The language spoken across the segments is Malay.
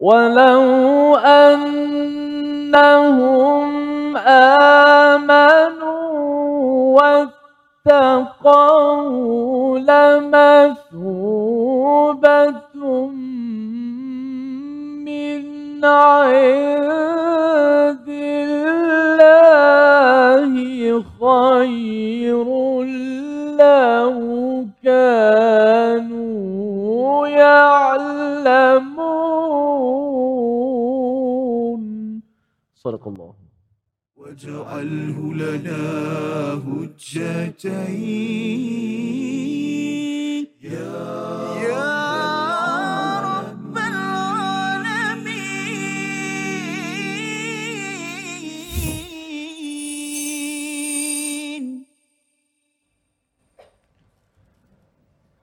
ولو أنهم آمنوا واتقوا لمثوبة من عند الله خير لو كانوا يعلمون صدق الله. واجعله لنا هجتين. يا يا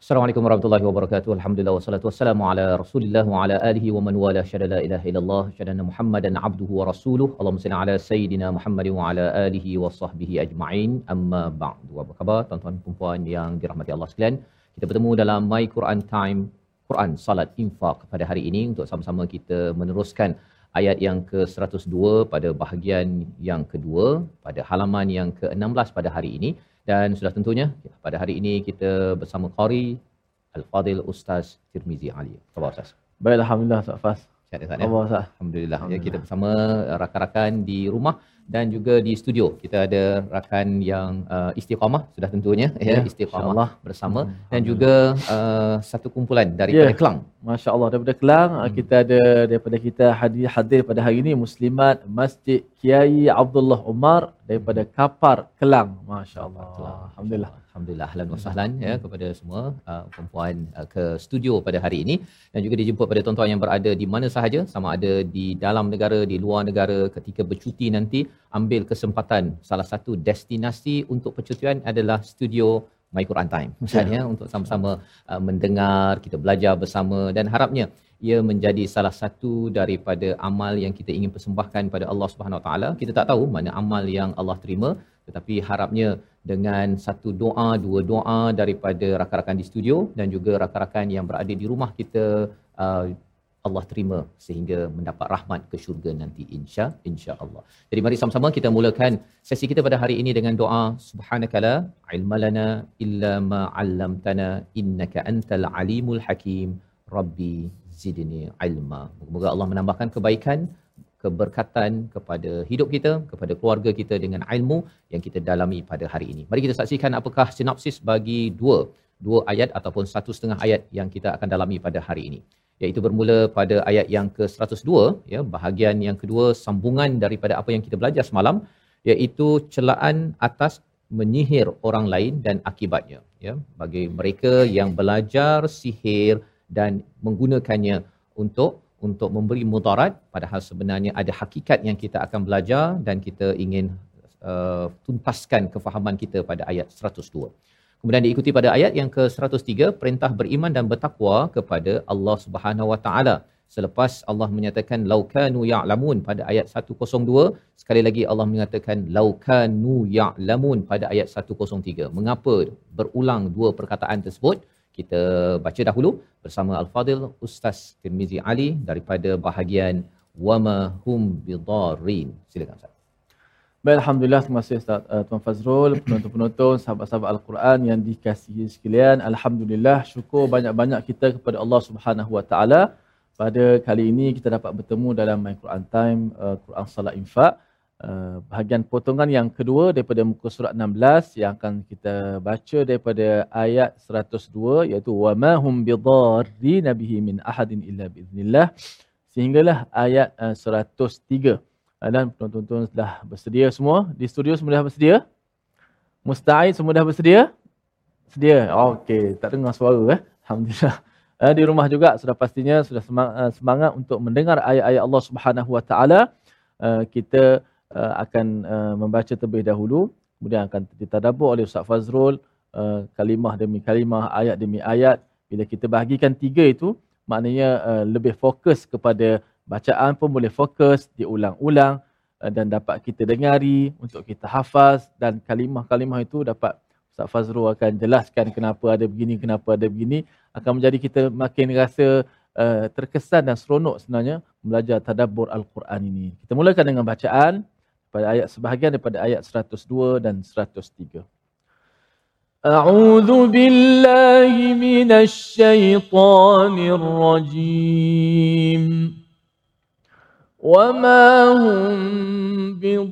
Assalamualaikum warahmatullahi wabarakatuh. Alhamdulillah wassalatu wassalamu ala Rasulillah wa ala alihi wa man wala syada la ilaha illallah syada Muhammadan abduhu wa rasuluh. Allahumma salli ala sayidina Muhammad wa ala alihi wa sahbihi ajma'in. Amma ba'du. Apa khabar tuan-tuan dan puan yang dirahmati Allah sekalian? Kita bertemu dalam My Quran Time Quran Salat Infak pada hari ini untuk sama-sama kita meneruskan ayat yang ke-102 pada bahagian yang kedua pada halaman yang ke-16 pada hari ini dan sudah tentunya pada hari ini kita bersama Qari Al-Fadil Ustaz Tirmizi Ali. Apa khabar Ustaz? Baik, Alhamdulillah Ustaz Fas. Sihat ya Ustaz? ya? Apa Ustaz? Alhamdulillah. Ya, kita bersama rakan-rakan di rumah dan juga di studio. Kita ada rakan yang uh, istiqamah sudah tentunya ya, Ya, istiqamah bersama Hmm, dan juga uh, satu kumpulan daripada Ya. Kelang. Masya Allah daripada Kelang Hmm. kita ada daripada kita hadir hadir pada hari ini Muslimat Masjid Kiai Abdullah Umar daripada Kapar Kelang. Masya Allah. Kelang. Alhamdulillah. Alhamdulillah. Ahlan wa sahlan ya kepada semua uh, perempuan uh, ke studio pada hari ini. Dan juga dijemput pada tuan-tuan yang berada di mana sahaja. Sama ada di dalam negara di luar negara. Ketika bercuti nanti ambil kesempatan. Salah satu destinasi untuk percutian adalah studio My Quran Time. Misalnya untuk sama-sama uh, mendengar kita belajar bersama dan harapnya ia menjadi salah satu daripada amal yang kita ingin persembahkan pada Allah Subhanahu Wa Taala. Kita tak tahu mana amal yang Allah terima tetapi harapnya dengan satu doa dua doa daripada rakan-rakan di studio dan juga rakan-rakan yang berada di rumah kita uh, Allah terima sehingga mendapat rahmat ke syurga nanti insya insya Allah. Jadi mari sama-sama kita mulakan sesi kita pada hari ini dengan doa subhanakala ilmalana illa ma 'allamtana innaka antal alimul hakim rabbi zidni ilma. Moga Allah menambahkan kebaikan keberkatan kepada hidup kita, kepada keluarga kita dengan ilmu yang kita dalami pada hari ini. Mari kita saksikan apakah sinopsis bagi dua dua ayat ataupun satu setengah ayat yang kita akan dalami pada hari ini. Iaitu bermula pada ayat yang ke-102, ya, bahagian yang kedua sambungan daripada apa yang kita belajar semalam, iaitu celaan atas menyihir orang lain dan akibatnya. Ya, bagi mereka yang belajar sihir dan menggunakannya untuk untuk memberi mudarat padahal sebenarnya ada hakikat yang kita akan belajar dan kita ingin uh, tuntaskan kefahaman kita pada ayat 102. Kemudian diikuti pada ayat yang ke-103 perintah beriman dan bertakwa kepada Allah Subhanahu Wa Taala. Selepas Allah menyatakan laukanu ya'lamun pada ayat 102, sekali lagi Allah menyatakan laukanu ya'lamun pada ayat 103. Mengapa berulang dua perkataan tersebut? Kita baca dahulu bersama Al-Fadil Ustaz Tirmizi Ali daripada bahagian wama hum bidarin. Silakan Ustaz. Baik, Alhamdulillah. Terima kasih Ustaz uh, Tuan Fazrul, penonton-penonton, sahabat-sahabat Al-Quran yang dikasihi sekalian. Alhamdulillah, syukur banyak-banyak kita kepada Allah Subhanahu Wa Taala. Pada kali ini kita dapat bertemu dalam My Quran Time, uh, Quran Salat Infak. Uh, bahagian potongan yang kedua daripada muka surat 16 yang akan kita baca daripada ayat 102 iaitu wa ma hum bidarri nabihi min ahadin illa biiznillah sehinggalah ayat uh, 103 Ah, dan penonton-penonton dah bersedia semua? Di studio semua dah bersedia? Musta'id semua dah bersedia? Sedia? Okey tak dengar suara eh. Alhamdulillah. Uh, di rumah juga sudah pastinya sudah semangat, uh, semangat untuk mendengar ayat-ayat Allah Subhanahu Wa Taala. Uh, kita uh, akan uh, membaca terlebih dahulu. Kemudian akan ditadabbur oleh Ustaz Fazrul uh, kalimah demi kalimah ayat demi ayat. Bila kita bahagikan tiga itu maknanya uh, lebih fokus kepada bacaan pun boleh fokus diulang-ulang uh, dan dapat kita dengari untuk kita hafaz dan kalimah-kalimah itu dapat Ustaz Fazrul akan jelaskan kenapa ada begini kenapa ada begini akan menjadi kita makin rasa uh, terkesan dan seronok sebenarnya belajar tadabbur al-Quran ini. Kita mulakan dengan bacaan pada ayat sebahagian daripada ayat 102 dan 103. أعوذ بالله من الشيطان الرجيم وما هم بضارين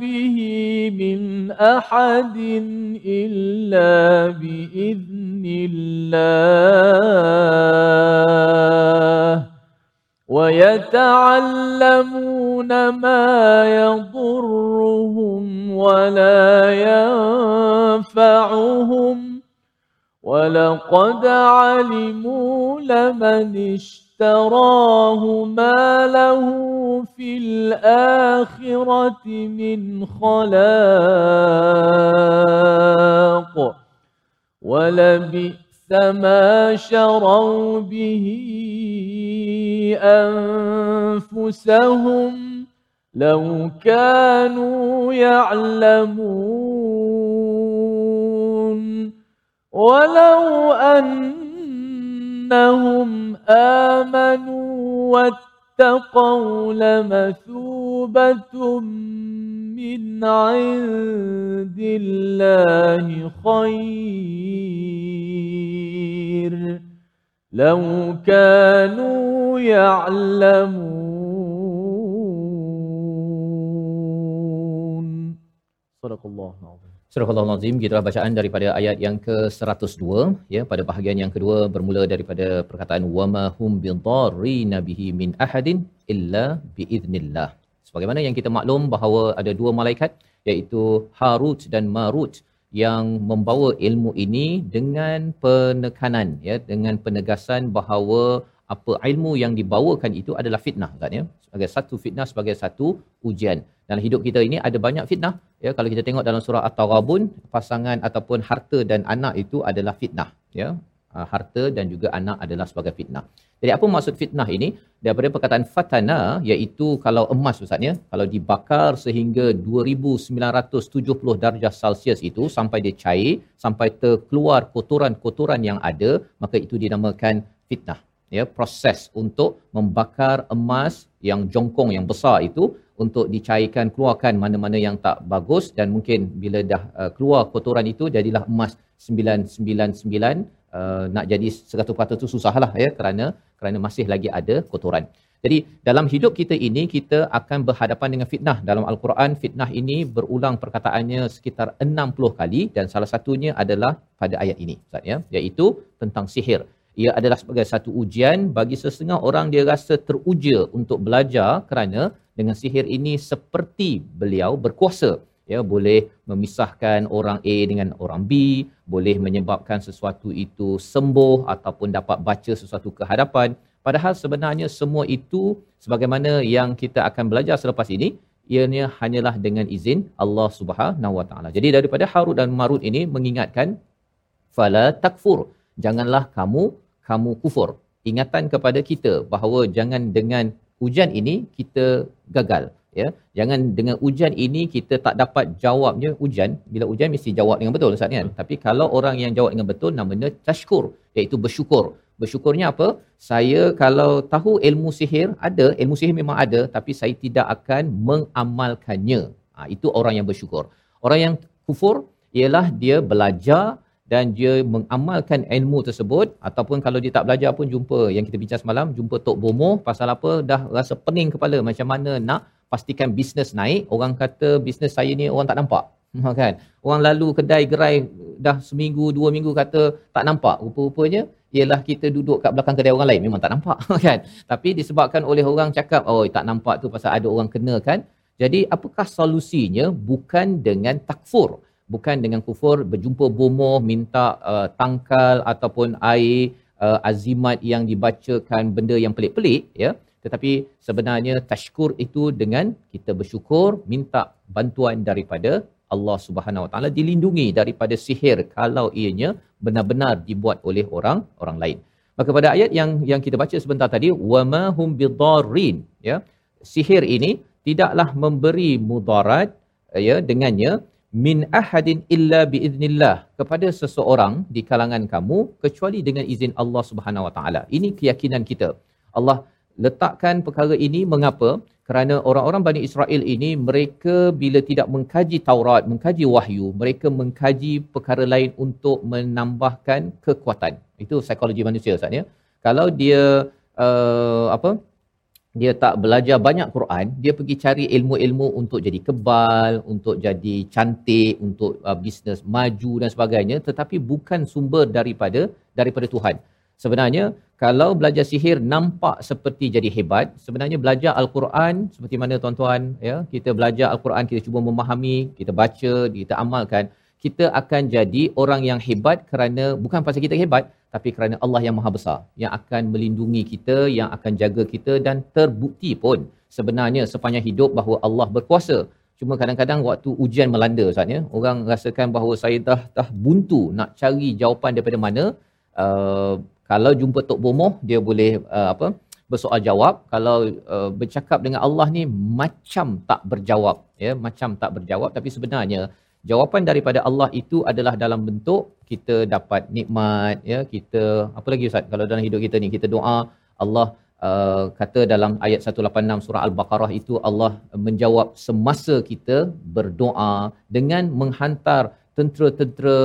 به من أحد إلا بإذن الله ويتعلمون ما يضرهم ولا ينفعهم ولقد علموا لمن اشتراه ما له في الآخرة من خلاق ولبئس ما شروا به أنفسهم لو كانوا يعلمون ولو أنهم آمنوا واتقوا لمثوبة من عند الله خير. لو كانوا يعلمون. صدق الله العظيم. Surah Al-Azim gitulah bacaan daripada ayat yang ke-102 ya pada bahagian yang kedua bermula daripada perkataan wama hum bidarrina bihi min ahadin illa biiznillah. Sebagaimana yang kita maklum bahawa ada dua malaikat iaitu Harut dan Marut yang membawa ilmu ini dengan penekanan ya dengan penegasan bahawa apa ilmu yang dibawakan itu adalah fitnah Ustaz ya sebagai satu fitnah sebagai satu ujian dalam hidup kita ini ada banyak fitnah ya kalau kita tengok dalam surah at-taghabun pasangan ataupun harta dan anak itu adalah fitnah ya Ah, harta dan juga anak adalah sebagai fitnah. Jadi apa maksud fitnah ini? Daripada perkataan fatana iaitu kalau emas Ustaz ya, kalau dibakar sehingga 2970 darjah Celsius itu sampai dia cair, sampai terkeluar kotoran-kotoran yang ada, maka itu dinamakan fitnah. Ya, proses untuk membakar emas yang jongkong yang besar itu untuk dicairkan keluarkan mana-mana yang tak bagus dan mungkin bila dah uh, keluar kotoran itu jadilah emas 999 uh, nak jadi 100% tu susahlah ya kerana kerana masih lagi ada kotoran. Jadi dalam hidup kita ini kita akan berhadapan dengan fitnah. Dalam al-Quran fitnah ini berulang perkataannya sekitar 60 kali dan salah satunya adalah pada ayat ini Ustaz ya iaitu tentang sihir. Ia adalah sebagai satu ujian bagi sesetengah orang dia rasa teruja untuk belajar kerana dengan sihir ini seperti beliau berkuasa. Ya boleh memisahkan orang A dengan orang B boleh menyebabkan sesuatu itu sembuh ataupun dapat baca sesuatu ke hadapan. Padahal sebenarnya semua itu sebagaimana yang kita akan belajar selepas ini ianya hanyalah dengan izin Allah Subhanahu Wa Taala. Jadi daripada Harut dan Marut ini mengingatkan fala takfur janganlah kamu kamu kufur. Ingatan kepada kita bahawa jangan dengan ujian ini kita gagal ya. Jangan dengan ujian ini kita tak dapat jawabnya ujian. Bila ujian mesti jawab dengan betul Ustaz kan? Tapi kalau orang yang jawab dengan betul namanya tashkur iaitu bersyukur. Bersyukurnya apa? Saya kalau tahu ilmu sihir ada. Ilmu sihir memang ada tapi saya tidak akan mengamalkannya. Ha, itu orang yang bersyukur. Orang yang kufur ialah dia belajar dan dia mengamalkan ilmu tersebut. Ataupun kalau dia tak belajar pun jumpa yang kita bincang semalam jumpa Tok Bomo pasal apa dah rasa pening kepala macam mana nak pastikan bisnes naik. Orang kata bisnes saya ni orang tak nampak. Kan? Orang lalu kedai gerai dah seminggu dua minggu kata tak nampak. Rupa-rupanya ialah kita duduk kat belakang kedai orang lain. Memang tak nampak kan? Tapi disebabkan oleh orang cakap oh tak nampak tu pasal ada orang kena kan? Jadi apakah solusinya? Bukan dengan takfur bukan dengan kufur berjumpa bomoh minta uh, tangkal ataupun air uh, azimat yang dibacakan benda yang pelik-pelik ya tetapi sebenarnya tashkur itu dengan kita bersyukur minta bantuan daripada Allah Subhanahu Wa Taala dilindungi daripada sihir kalau ianya benar-benar dibuat oleh orang orang lain. Maka pada ayat yang yang kita baca sebentar tadi wama hum bidarrin ya sihir ini tidaklah memberi mudarat ya dengannya min ahadin illa biiznillah kepada seseorang di kalangan kamu kecuali dengan izin Allah Subhanahu Wa Taala. Ini keyakinan kita. Allah letakkan perkara ini mengapa? Kerana orang-orang Bani Israel ini mereka bila tidak mengkaji Taurat, mengkaji wahyu, mereka mengkaji perkara lain untuk menambahkan kekuatan. Itu psikologi manusia Ustaz ya. Kalau dia uh, apa? Dia tak belajar banyak Quran, dia pergi cari ilmu-ilmu untuk jadi kebal, untuk jadi cantik, untuk uh, bisnes maju dan sebagainya, tetapi bukan sumber daripada daripada Tuhan. Sebenarnya kalau belajar sihir nampak seperti jadi hebat, sebenarnya belajar al-Quran seperti mana tuan-tuan ya, kita belajar al-Quran, kita cuba memahami, kita baca, kita amalkan, kita akan jadi orang yang hebat kerana bukan pasal kita hebat, tapi kerana Allah yang Maha Besar yang akan melindungi kita, yang akan jaga kita dan terbukti pun sebenarnya sepanjang hidup bahawa Allah berkuasa. Cuma kadang-kadang waktu ujian melanda Ustaz ya, orang rasakan bahawa saya dah dah buntu nak cari jawapan daripada mana. Uh, kalau jumpa Tok Bomoh, dia boleh uh, apa bersoal jawab. Kalau uh, bercakap dengan Allah ni macam tak berjawab, ya, macam tak berjawab tapi sebenarnya jawapan daripada Allah itu adalah dalam bentuk kita dapat nikmat ya kita apa lagi ustaz? Kalau dalam hidup kita ni kita doa Allah uh, kata dalam ayat 186 surah al-baqarah itu Allah menjawab semasa kita berdoa dengan menghantar tentera-tentera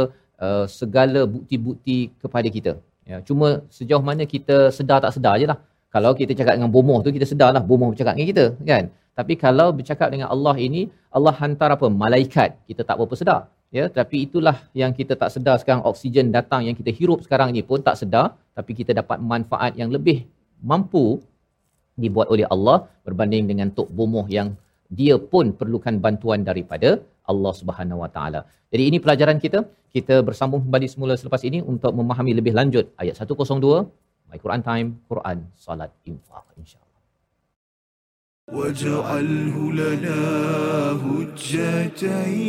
uh, segala bukti-bukti kepada kita. Ya cuma sejauh mana kita sedar tak sedar je lah. Kalau kita cakap dengan bomoh tu kita sedarlah bomoh bercakap dengan kita kan tapi kalau bercakap dengan Allah ini, Allah hantar apa? Malaikat. Kita tak berapa sedar. Ya, tapi itulah yang kita tak sedar sekarang oksigen datang yang kita hirup sekarang ni pun tak sedar, tapi kita dapat manfaat yang lebih mampu dibuat oleh Allah berbanding dengan tok bomoh yang dia pun perlukan bantuan daripada Allah Subhanahu Wa Taala. Jadi ini pelajaran kita. Kita bersambung kembali semula selepas ini untuk memahami lebih lanjut ayat 102 My Quran Time, Quran, Salat, Infaq insya واجعله لنا هجتين.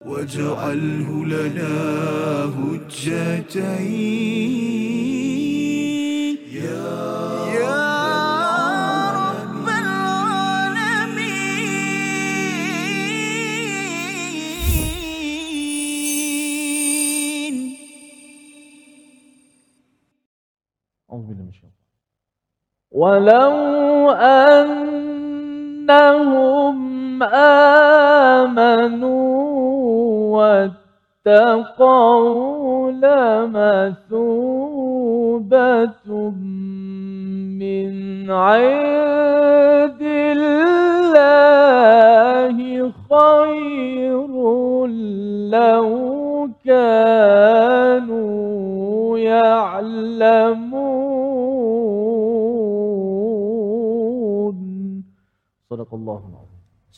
واجعله لنا هجتين. يا رب العالمين. ولو أنهم آمنوا واتقوا لمثوبة من عند الله خير لو كانوا يعلمون. صدق الله العظيم.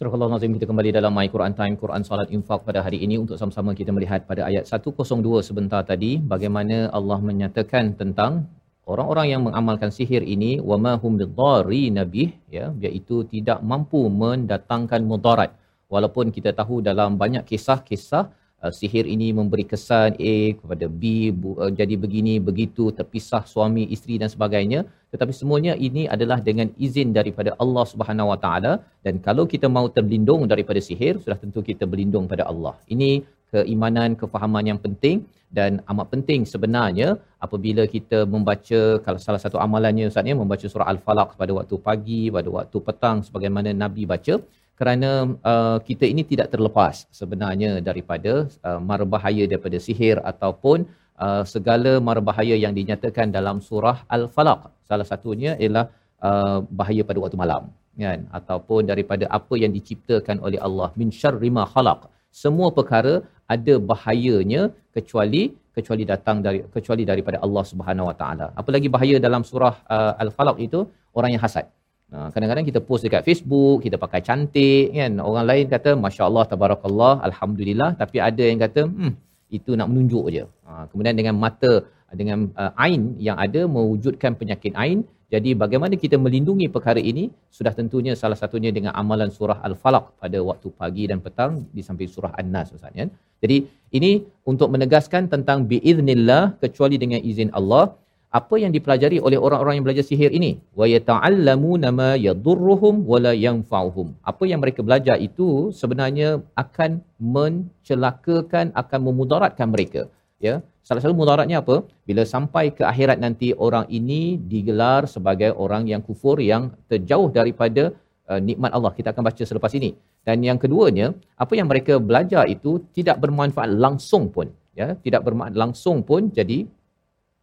Nazim kita kembali dalam My Quran Time, Quran Salat Infak pada hari ini. Untuk sama-sama kita melihat pada ayat 102 sebentar tadi bagaimana Allah menyatakan tentang orang-orang yang mengamalkan sihir ini wama hum bidzari nabih ya iaitu tidak mampu mendatangkan mudarat. Walaupun kita tahu dalam banyak kisah-kisah uh, sihir ini memberi kesan A kepada B bu, uh, jadi begini begitu terpisah suami isteri dan sebagainya. Tetapi semuanya ini adalah dengan izin daripada Allah Subhanahu Wa Taala. Dan kalau kita mahu terlindung daripada sihir sudah tentu kita berlindung pada Allah. Ini keimanan kefahaman yang penting dan amat penting sebenarnya apabila kita membaca kalau salah satu amalannya Ustaz ya membaca surah al-falaq pada waktu pagi pada waktu petang sebagaimana nabi baca kerana uh, kita ini tidak terlepas sebenarnya daripada uh, mara bahaya daripada sihir ataupun uh, segala mara bahaya yang dinyatakan dalam surah al-falaq salah satunya ialah uh, bahaya pada waktu malam kan ataupun daripada apa yang diciptakan oleh Allah min syarri ma khalaq semua perkara ada bahayanya kecuali kecuali datang dari kecuali daripada Allah Subhanahu Wa Taala. Apalagi bahaya dalam surah uh, Al-Falaq itu orang yang hasad. Uh, kadang-kadang kita post dekat Facebook, kita pakai cantik kan. Orang lain kata masya-Allah tabarakallah alhamdulillah tapi ada yang kata hmm itu nak menunjuk je. Uh, kemudian dengan mata dengan uh, ain yang ada mewujudkan penyakit ain jadi bagaimana kita melindungi perkara ini sudah tentunya salah satunya dengan amalan surah Al-Falaq pada waktu pagi dan petang di samping surah An-Nas Ustaz ya. Jadi ini untuk menegaskan tentang biiznillah kecuali dengan izin Allah apa yang dipelajari oleh orang-orang yang belajar sihir ini? Wa yata'allamuna ma yadurruhum wala yanfa'uhum. Apa yang mereka belajar itu sebenarnya akan mencelakakan akan memudaratkan mereka. Ya salah satu mudaratnya apa? Bila sampai ke akhirat nanti orang ini digelar sebagai orang yang kufur yang terjauh daripada uh, nikmat Allah. Kita akan baca selepas ini. Dan yang keduanya apa yang mereka belajar itu tidak bermanfaat langsung pun. Ya tidak bermanfaat langsung pun. Jadi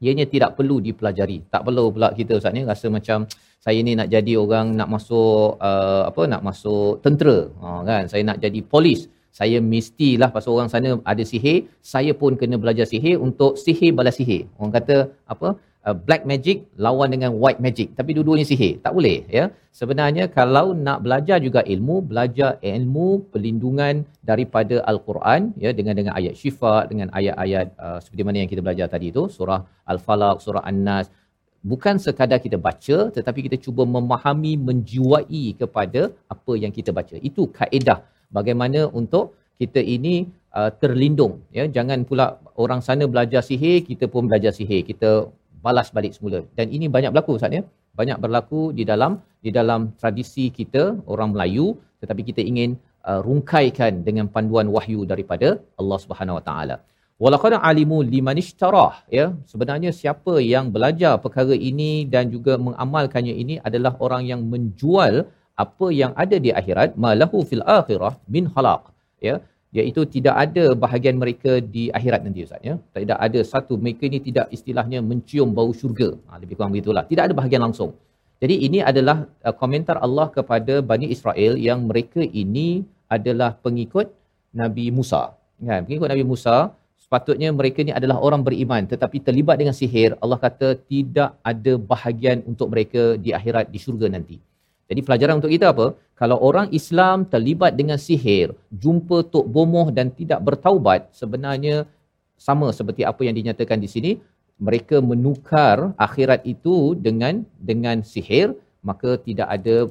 ianya tidak perlu dipelajari. Tak perlu pula kita ustaz ni rasa macam saya ni nak jadi orang nak masuk uh, apa nak masuk tentera. Ha, kan? Saya nak jadi polis. Saya mestilah pasal orang sana ada sihir. Saya pun kena belajar sihir untuk sihir balas sihir. Orang kata apa uh, black magic lawan dengan white magic. Tapi dua-duanya sihir. Tak boleh ya. Sebenarnya kalau nak belajar juga ilmu belajar ilmu perlindungan daripada al-Quran ya dengan dengan ayat syifa dengan ayat-ayat uh, seperti mana yang kita belajar tadi itu surah al-falaq surah an-nas. Bukan sekadar kita baca tetapi kita cuba memahami menjiwai kepada apa yang kita baca. Itu kaedah bagaimana untuk kita ini uh, terlindung ya. Jangan pula orang sana belajar sihir kita pun belajar sihir. Kita balas balik semula. Dan ini banyak berlaku Ustaz ya. Banyak berlaku di dalam di dalam tradisi kita orang Melayu tetapi kita ingin uh, rungkaikan dengan panduan wahyu daripada Allah Subhanahu Wa Taala. Walaqad alimu limanistarah ya. Sebenarnya siapa yang belajar perkara ini dan juga mengamalkannya ini adalah orang yang menjual apa yang ada di akhirat. Malahu fil akhirah min khalaq ya iaitu tidak ada bahagian mereka di akhirat nanti ustaz ya. Tidak ada satu mereka ini tidak istilahnya mencium bau syurga. Ha, lebih kurang begitulah. Tidak ada bahagian langsung. Jadi ini adalah uh, komentar Allah kepada Bani Israel yang mereka ini adalah pengikut Nabi Musa. Kan pengikut Nabi Musa sepatutnya mereka ni adalah orang beriman. Tetapi terlibat dengan sihir Allah kata tidak ada bahagian untuk mereka di akhirat di syurga nanti jadi pelajaran untuk kita apa? Kalau orang Islam terlibat dengan sihir, jumpa tok bomoh dan tidak bertaubat, sebenarnya sama seperti apa yang dinyatakan di sini, mereka menukar akhirat itu dengan dengan sihir, maka tidak ada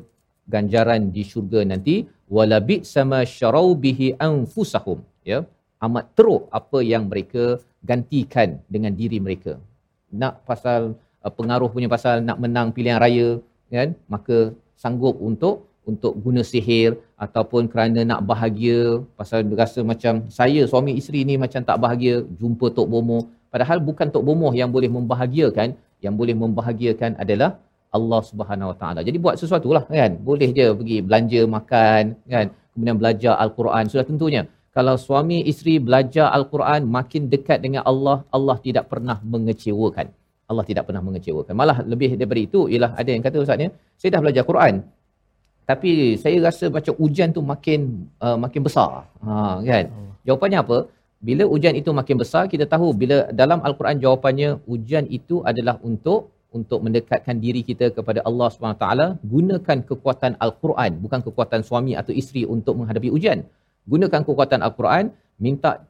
ganjaran di syurga nanti. Walabi sama syarau bihi anfusahum. Ya amat teruk apa yang mereka gantikan dengan diri mereka. Nak pasal uh, pengaruh punya pasal nak menang pilihan raya kan? Maka sanggup untuk untuk guna sihir ataupun kerana nak bahagia pasal rasa macam saya suami isteri ni macam tak bahagia jumpa tok bomo padahal bukan tok bomo yang boleh membahagiakan yang boleh membahagiakan adalah Allah Subhanahu Wa Taala. Jadi buat sesuatu lah kan. Boleh je pergi belanja makan kan. Kemudian belajar Al-Quran sudah tentunya. Kalau suami isteri belajar Al-Quran makin dekat dengan Allah, Allah tidak pernah mengecewakan. Allah tidak pernah mengecewakan. Malah lebih daripada itu ialah ada yang kata ustaz ya, saya dah belajar Quran. Tapi saya rasa baca ujian tu makin uh, makin besar. Ha kan. Jawapannya apa? Bila ujian itu makin besar, kita tahu bila dalam Al-Quran jawapannya ujian itu adalah untuk untuk mendekatkan diri kita kepada Allah taala, gunakan kekuatan Al-Quran, bukan kekuatan suami atau isteri untuk menghadapi ujian. Gunakan kekuatan Al-Quran, minta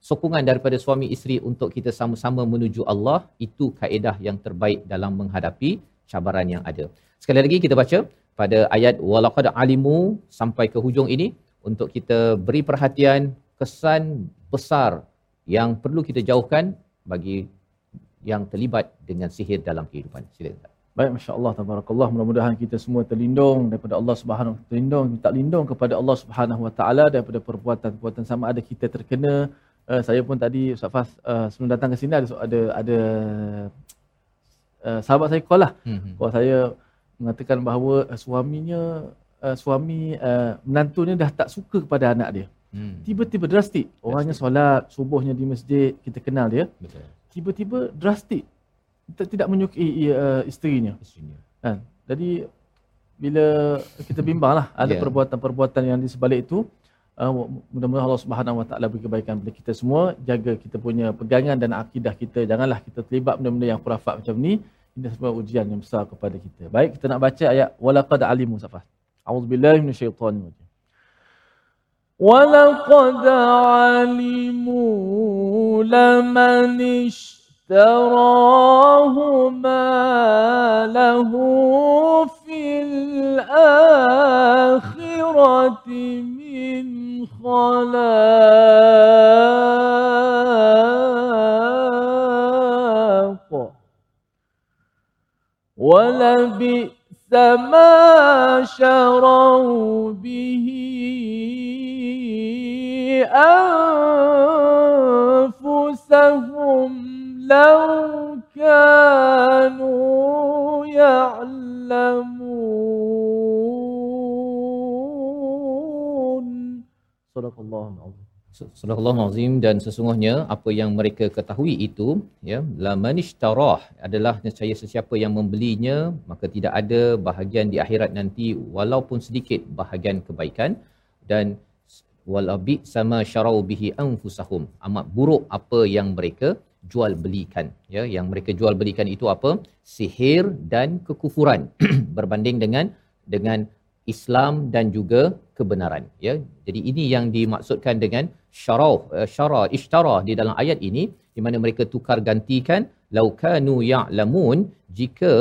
sokongan daripada suami isteri untuk kita sama-sama menuju Allah itu kaedah yang terbaik dalam menghadapi cabaran yang ada. Sekali lagi kita baca pada ayat walaqad alimu sampai ke hujung ini untuk kita beri perhatian kesan besar yang perlu kita jauhkan bagi yang terlibat dengan sihir dalam kehidupan. Silakan. Baik, Masya Allah, Tabarakallah. Mudah-mudahan kita semua terlindung daripada Allah Subhanahu terlindung, minta lindung kepada Allah Subhanahu Wa Taala daripada perbuatan-perbuatan sama ada kita terkena. Uh, saya pun tadi Ustaz Fas uh, sebelum datang ke sini ada ada ada uh, sahabat saya call lah. Hmm. Bahawa saya mengatakan bahawa uh, suaminya uh, suami uh, menantunya dah tak suka kepada anak dia. Hmm. Tiba-tiba drastik. Orangnya solat subuhnya di masjid, kita kenal dia. Betul. Tiba-tiba drastik. Tidak, tidak menyukai uh, isterinya. Isterinya. Kan? Jadi bila kita bimbang lah ada Ya. perbuatan-perbuatan yang di sebalik itu uh, mudah-mudahan Allah Subhanahu Wa Taala beri kebaikan kepada kita semua jaga kita punya pegangan dan akidah kita janganlah kita terlibat benda-benda yang khurafat macam ni ini semua ujian yang besar kepada kita baik kita nak baca ayat walaqad alimu safas auzubillahi minasyaitanir rajim ولقد علموا لمن اشتراه ما له في الآخرة من خلاق ولبئس ما شروا به أنفسهم لو كانوا يعلمون Sadaqallahul azim. Dan sesungguhnya apa yang mereka ketahui itu ya la manishtarah adalah nescaya sesiapa yang membelinya maka tidak ada bahagian di akhirat nanti walaupun sedikit bahagian kebaikan. Dan walabi sama syarau bihi anfusahum. Amat buruk apa yang mereka jual belikan ya. Yang mereka jual belikan itu apa? Sihir dan kekufuran. Berbanding dengan dengan Islam dan juga kebenaran ya. Jadi ini yang dimaksudkan dengan syarau uh, syara ishtara di dalam ayat ini di mana mereka tukar gantikan laukanu ya'lamun jika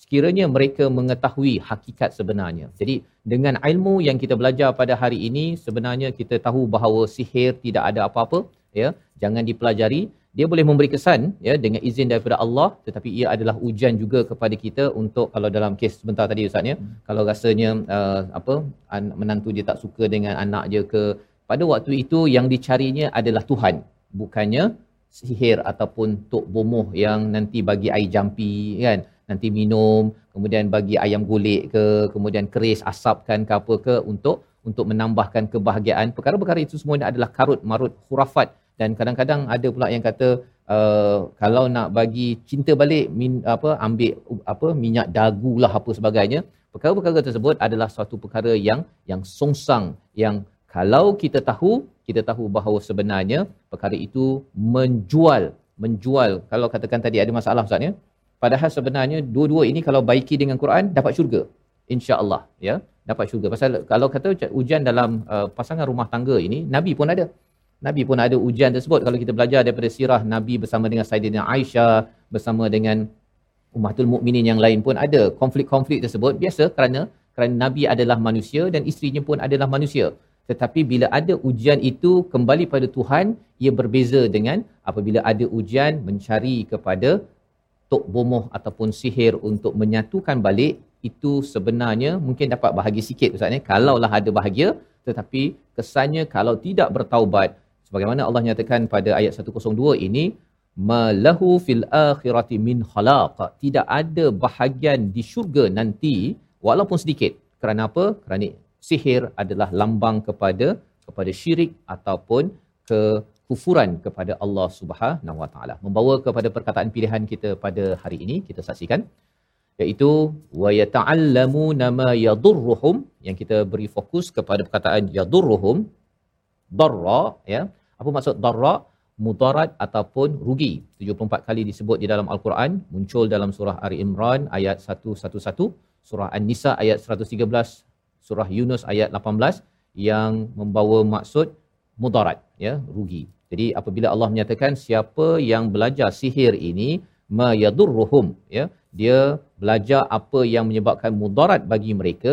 sekiranya mereka mengetahui hakikat sebenarnya. Jadi dengan ilmu yang kita belajar pada hari ini sebenarnya kita tahu bahawa sihir tidak ada apa-apa ya. Jangan dipelajari dia boleh memberi kesan ya dengan izin daripada Allah tetapi ia adalah ujian juga kepada kita untuk kalau dalam kes sebentar tadi ustaz ya hmm. kalau rasanya uh, apa an- menantu dia tak suka dengan anak dia ke pada waktu itu yang dicarinya adalah Tuhan bukannya sihir ataupun tok bomoh yang nanti bagi air jampi kan nanti minum kemudian bagi ayam golek ke kemudian keris asapkan ke apa ke untuk untuk menambahkan kebahagiaan perkara-perkara itu semua adalah karut marut khurafat dan kadang-kadang ada pula yang kata uh, kalau nak bagi cinta balik min, apa ambil apa minyak dagu lah apa sebagainya perkara-perkara tersebut adalah suatu perkara yang yang songsang yang kalau kita tahu kita tahu bahawa sebenarnya perkara itu menjual menjual. Kalau katakan tadi ada masalah ustaz ya. Padahal sebenarnya dua-dua ini kalau baiki dengan Quran dapat syurga insya-Allah ya. Dapat syurga. Pasal kalau kata ujian dalam uh, pasangan rumah tangga ini nabi pun ada nabi pun ada ujian tersebut. Kalau kita belajar daripada sirah nabi bersama dengan Saidina Aisyah bersama dengan Ummatul Mukminin yang lain pun ada konflik-konflik tersebut. Biasa kerana kerana nabi adalah manusia dan isterinya pun adalah manusia. Tetapi bila ada ujian itu kembali pada Tuhan ia berbeza dengan apabila ada ujian mencari kepada tok bomoh ataupun sihir untuk menyatukan balik itu sebenarnya mungkin dapat bahagia sikit ustaz ya kalaulah ada bahagia tetapi kesannya kalau tidak bertaubat sebagaimana Allah nyatakan pada ayat 102 ini malahu fil akhirati min khalaq tidak ada bahagian di syurga nanti walaupun sedikit kerana apa kerana sihir adalah lambang kepada kepada syirik ataupun ke kufuran kepada Allah Subhanahu Wa Taala. Membawa kepada perkataan pilihan kita pada hari ini kita saksikan iaitu wa yata'allamuna ma yadurruhum yang kita beri fokus kepada perkataan yadurruhum darra ya. Apa maksud darra? Mudarat ataupun rugi. 74 kali disebut di dalam Al-Quran, muncul dalam surah Ali Imran ayat 111, surah An-Nisa ayat 113, surah Yunus ayat 18 yang membawa maksud mudarat ya rugi. Jadi apabila Allah menyatakan siapa yang belajar sihir ini ma yadurruhum ya dia belajar apa yang menyebabkan mudarat bagi mereka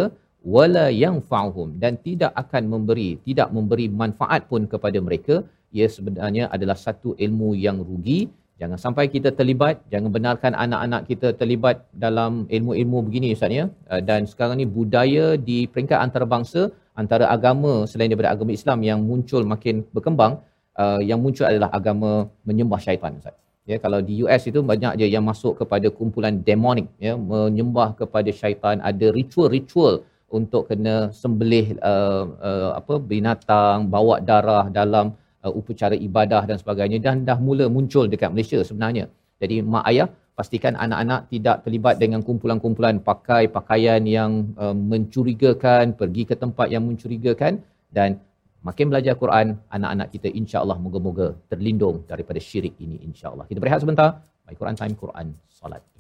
wala yanfa'uhum dan tidak akan memberi tidak memberi manfaat pun kepada mereka. Ia sebenarnya adalah satu ilmu yang rugi. Jangan sampai kita terlibat jangan benarkan anak-anak kita terlibat dalam ilmu-ilmu begini ustaz ya. Uh, dan sekarang ni budaya di peringkat antarabangsa antara agama selain daripada agama Islam yang muncul makin berkembang uh, yang muncul adalah agama menyembah syaitan ustaz. Ya kalau di US itu banyak je yang masuk kepada kumpulan demonic ya menyembah kepada syaitan ada ritual-ritual untuk kena sembelih uh, uh, apa binatang bawa darah dalam uh, upacara ibadah dan sebagainya. Dan dah mula muncul dekat Malaysia sebenarnya. Jadi mak ayah pastikan anak-anak tidak terlibat dengan kumpulan-kumpulan pakai pakaian yang uh, mencurigakan pergi ke tempat yang mencurigakan. Dan makin belajar Quran anak-anak kita insya-Allah moga-moga terlindung daripada syirik ini insya-Allah. Kita berehat sebentar. My Quran Time Quran insya-Allah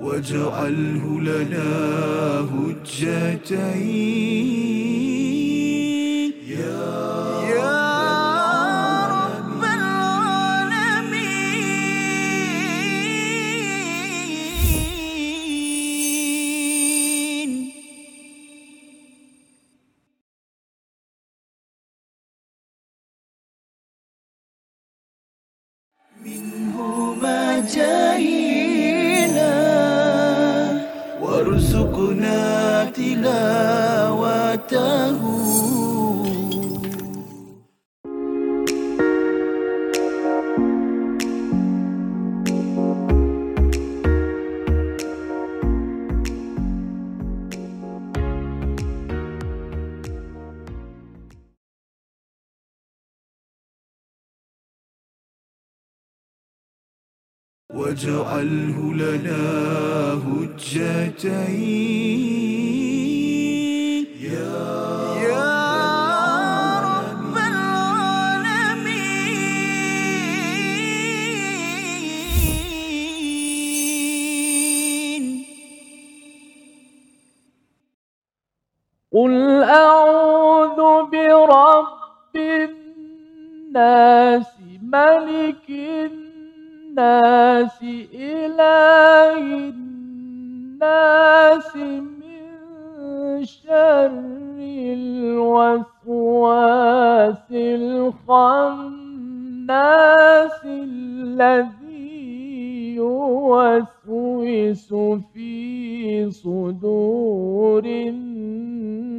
واجعله لنا هجتين. تلاوته واجعله لنا هجتين. الناس ملك الناس إله الناس من شر الوسواس الخناس الذي يوسوس في صدور الناس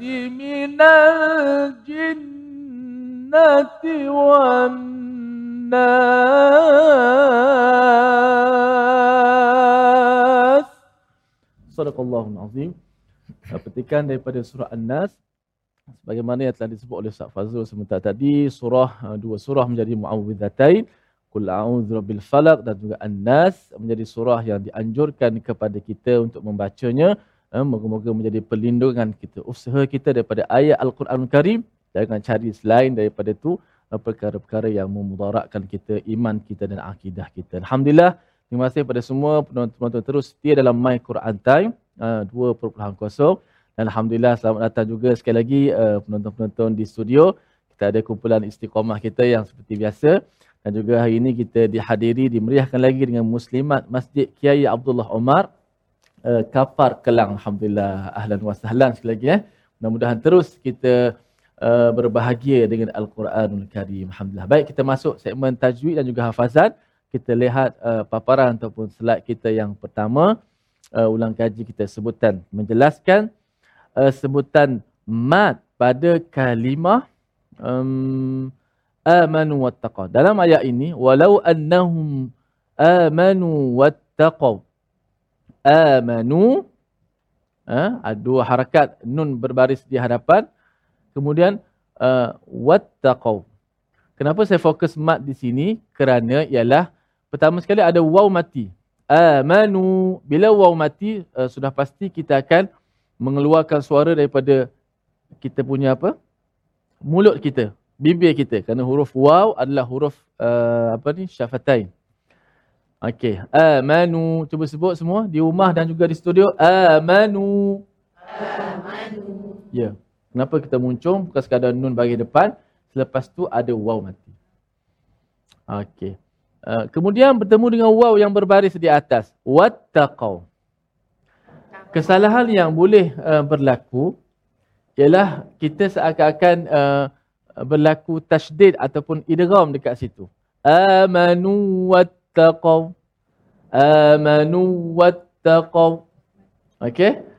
من الجنة والناس Sadaqallahul Azim. Uh, Petikan daripada surah An-Nas sebagaimana yang telah disebut oleh Ustaz Fazrul sebentar tadi, surah uh, dua surah menjadi muawwidzatain, Qul a'udzu rabbil falaq dan juga An-Nas menjadi surah yang dianjurkan kepada kita untuk membacanya. Uh, Moga-moga menjadi perlindungan kita, usaha kita daripada ayat Al-Quran Karim. Jangan cari selain daripada itu uh, perkara-perkara yang memudaratkan kita, iman kita dan akidah kita. Alhamdulillah, Terima kasih kepada semua penonton-penonton terus setia dalam My Quran Time uh, 2.0 dan Alhamdulillah selamat datang juga sekali lagi uh, penonton-penonton di studio. Kita ada kumpulan istiqamah kita yang seperti biasa dan juga hari ini kita dihadiri, dimeriahkan lagi dengan Muslimat Masjid Kiai Abdullah Omar uh, Kapar Kelang. Alhamdulillah, ahlan wa sahlan sekali lagi. Eh. Mudah-mudahan terus kita uh, berbahagia dengan Al-Quranul Karim. Alhamdulillah. Baik, kita masuk segmen tajwid dan juga hafazan kita lihat uh, paparan ataupun slide kita yang pertama uh, ulang kaji kita sebutan menjelaskan uh, sebutan mat pada kalimah um, amanu wattaqaw. Dalam ayat ini walau annahum amanu wattaqaw. Amanu uh, ada dua harakat nun berbaris di hadapan kemudian uh, wattaqaw. Kenapa saya fokus mat di sini? Kerana ialah Pertama sekali ada waw mati. Amanu. Bila waw mati, uh, sudah pasti kita akan mengeluarkan suara daripada kita punya apa? Mulut kita. Bibir kita. Kerana huruf waw adalah huruf uh, apa ni? Syafatain. Okey. Amanu. Cuba sebut semua. Di rumah dan juga di studio. Amanu. Amanu. Ya. Yeah. Kenapa kita muncung? Bukan sekadar nun bagi depan. Selepas tu ada waw mati. Okey. Uh, kemudian bertemu dengan waw yang berbaris di atas. Wattaqau. kesalahan yang boleh uh, berlaku ialah kita seakan-akan uh, berlaku tasydid ataupun idgham dekat situ. Amanu wattaqaw. Amanu wattaqaw. Okey?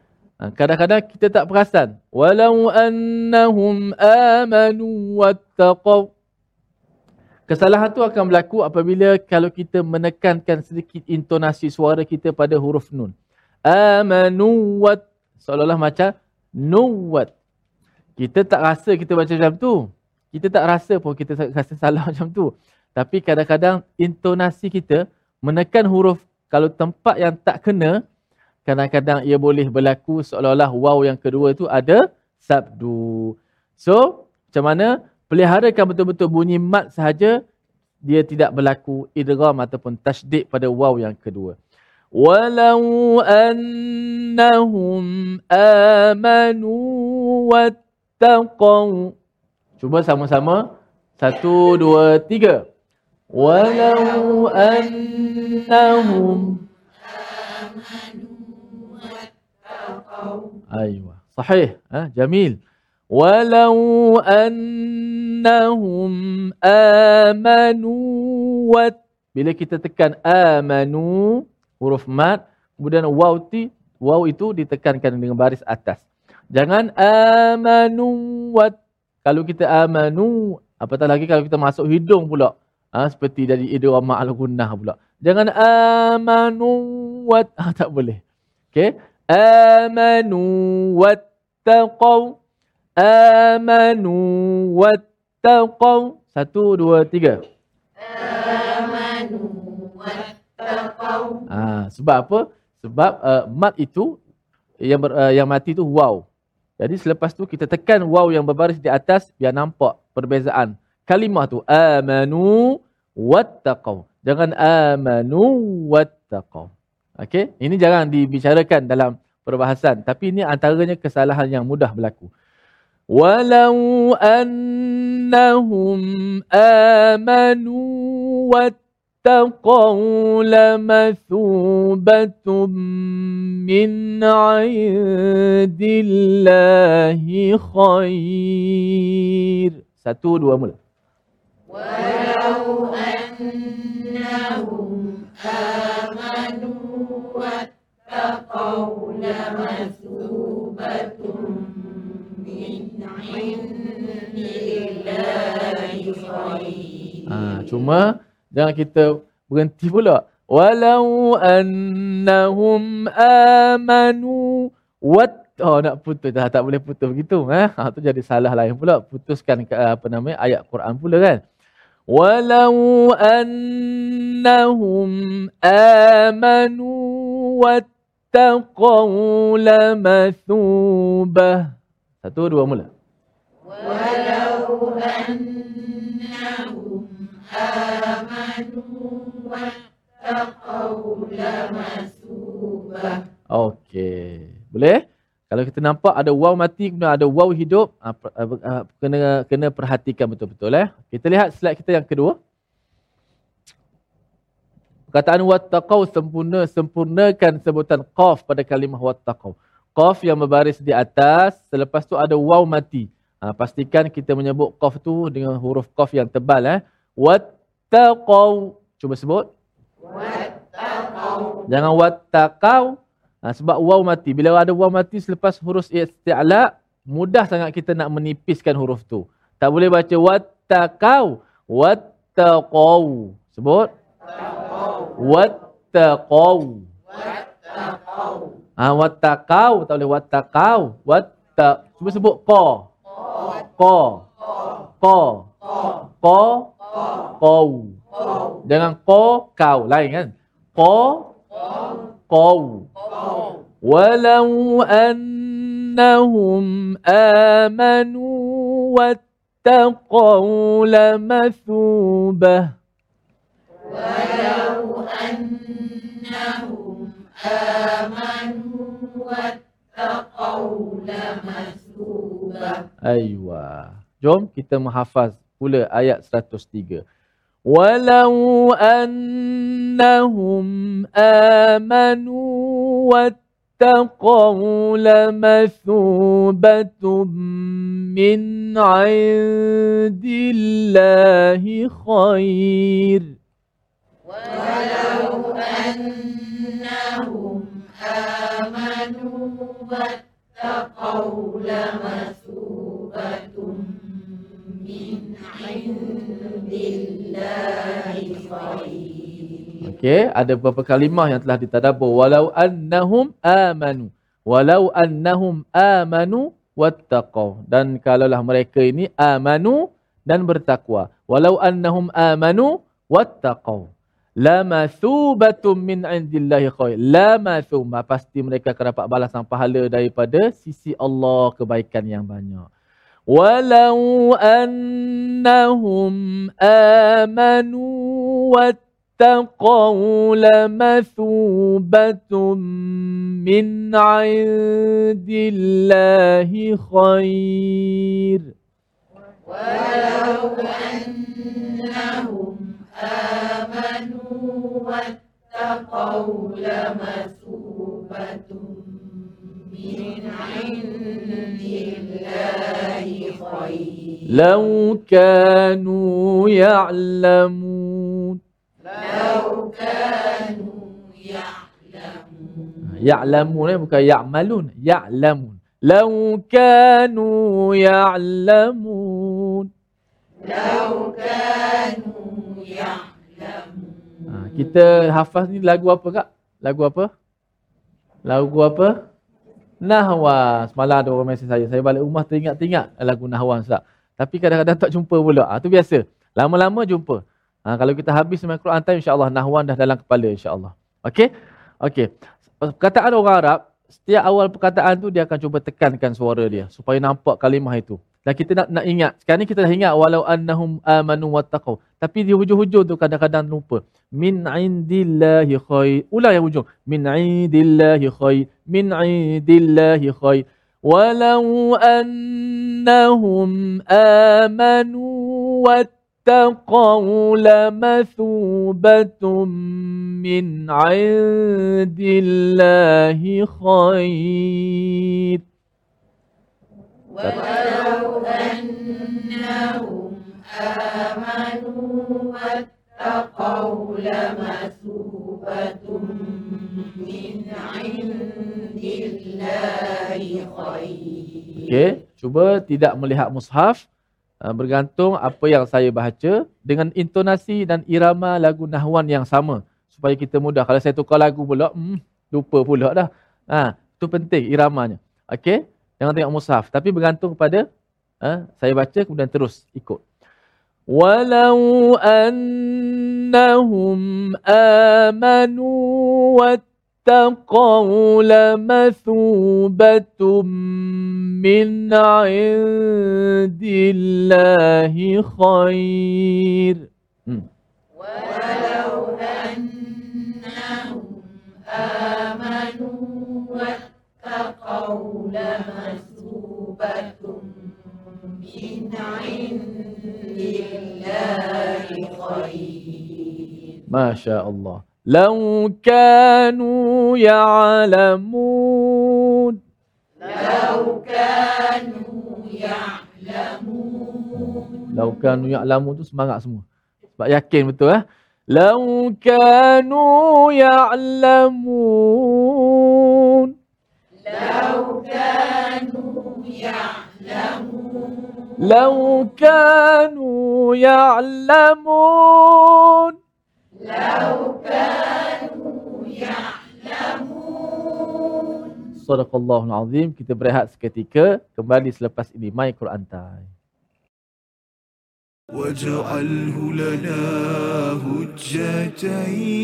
Ha, kadang-kadang kita tak perasan. Walau annahum amanu wattaqaw. Kesalahan tu akan berlaku apabila kalau kita menekankan sedikit intonasi suara kita pada huruf nun. Amanu wat seolah-olah macam nuwat. Kita tak rasa kita baca macam tu. Kita tak rasa pun kita rasa salah macam tu. Tapi kadang-kadang intonasi kita menekan huruf kalau tempat yang tak kena, kadang-kadang ia boleh berlaku seolah-olah waw yang kedua tu ada sabdu. So, macam mana peliharakan betul-betul bunyi mat sahaja, dia tidak berlaku idram ataupun tasydid pada waw yang kedua. Walau annahum amanu wattaqaw. Cuba sama-sama. Satu, dua, tiga. Walau annahum Aywa. Sahih. Ha? Jamil. Walau annahum amanu wat bila kita tekan amanu huruf mat kemudian waw ti waw itu ditekankan dengan baris atas. Jangan amanu wat kalau kita amanu apatah lagi kalau kita masuk hidung pula. Ha, seperti dari idgham ma'al gunnah pula. Jangan amanu wat ha, tak boleh. Okey. Amanu wattaqau. Amanu wattaqau. Satu, dua, tiga. Amanu wattaqau. Ha, sebab apa? Sebab uh, mat itu yang ber, uh, yang mati itu wow. Jadi selepas tu kita tekan waw yang berbaris di atas biar nampak perbezaan. Kalimah tu amanu wattaqau. Jangan amanu wattaqau. Okey, ini jarang dibicarakan dalam perbahasan tapi ini antaranya kesalahan yang mudah berlaku. Walau annahum amanu wattaqu lamathubatum min 'indillahi khair. Satu dua mula. Walau annahum amanu واتقوا لمثوبة من عند الله خير. Ah, cuma Jangan kita berhenti pula. Walau annahum amanu wat Oh nak putus dah tak boleh putus begitu eh. Ha tu jadi salah lain pula. Putuskan apa namanya ayat Quran pula kan. Walau annahum amanu wattaqau lamathubah. Satu dua mula. Walau annahum Okey. Boleh? Kalau kita nampak ada waw mati kemudian ada waw hidup, ah, ah, kena kena perhatikan betul-betul eh. Kita lihat slide kita yang kedua. Perkataan wattaqau sempurna sempurnakan sebutan qaf pada kalimah wattaqau. Qaf yang berbaris di atas, selepas tu ada waw mati. Ha, pastikan kita menyebut qaf tu dengan huruf qaf yang tebal eh wattaqau. Cuba sebut. Wattaqau. Jangan wattaqau. Ha, sebab waw mati. Bila ada waw mati selepas huruf isti'la, mudah sangat kita nak menipiskan huruf tu. Tak boleh baca wattaqau. Wattaqau. Sebut. Wattaqau. Wattaqau. Ha, wattaqau. Tak boleh wattaqau. Wattaq. Cuba sebut qa. Qa. Qa. Qa qau. Jangan qa kau lain kan? Qa qau. Walau annahum amanu wattaqau lamathubah. Walau أنهم آمنوا wattaqau lamasubah. Aywa. Jom kita menghafaz pula ayat 103. Walau annahum amanu wattaqau lamathubatum min 'indillahi khair. ولو أنهم آمنوا واتقوا لمثوبة من عند الله خير Okey, ada beberapa kalimah yang telah ditadabbur walau annahum amanu. Walau annahum amanu wattaqau. Dan kalaulah mereka ini amanu dan bertakwa. Walau annahum amanu wattaqau. La mathubatum min indillahi khair. La. Pasti mereka akan dapat balasan pahala daripada sisi Allah kebaikan yang banyak. Walau annahum amanu wattaqaw la mathubatum min indillahi khair. Walau annahum آمنوا واتقوا لمثوبة من عند الله خير. لو كانوا يعلمون. لو كانوا يعلمون. يعلمون eh, bukan ya'malun ya'lamun law kanu ya'lamun لو كانوا يعلمون ha, kita hafaz ni lagu apa kak? Lagu apa? Lagu apa? Nahwa semalam ada orang mesej saya. Saya balik rumah teringat-teringat lagu nahwa ustaz. Tapi kadang-kadang tak jumpa pula. Ah tu biasa. Lama-lama jumpa. Ha, kalau kita habis semua Quran time insya-Allah nahwan dah dalam kepala insya-Allah. Okey? Okey. Perkataan orang Arab setiap awal perkataan tu dia akan cuba tekankan suara dia supaya nampak kalimah itu. Dan kita nak nak ingat. Sekarang ni kita dah ingat walau annahum amanu wattaqu. Tapi di hujung-hujung tu kadang-kadang lupa. Min indillahi khair. Ulang yang hujung. Min indillahi khair. Min indillahi khair. Walau annahum amanu wattaqu lamathubatum min indillahi khair. ولو أنهم آمنوا واتقوا لمثوبة من عند الله خير Okey, cuba tidak melihat mushaf uh, bergantung apa yang saya baca dengan intonasi dan irama lagu nahwan yang sama supaya kita mudah. Kalau saya tukar lagu pula, hmm, lupa pula dah. Ha, itu penting iramanya. Okey, Jangan tengok mushaf tapi bergantung kepada ha, saya baca kemudian terus ikut Walau annahum amanu wattaqaw lamathubatum min indillahi khair. Hmm. Walau ما شاء الله. لو كانوا يعلمون. لو كانوا يعلمون. لو كانوا يعلمون tu semangat semua. Sebab yakin betul eh? لو كانوا يعلمون لو كانوا يعلمون. لو كانوا يعلمون. لو كانوا يعلمون صدق الله العظيم kita berehat seketika kembali selepas ini My Quran Time واجعله لنا هجتين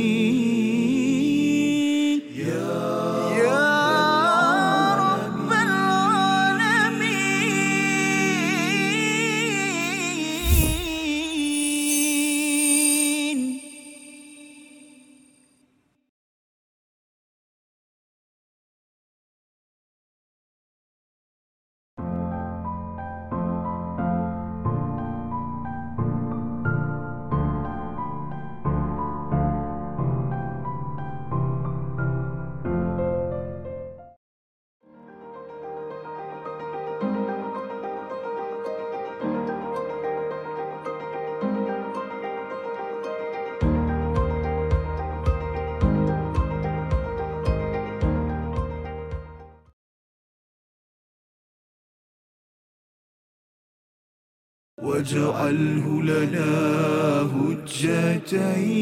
واجعله لنا هجتين.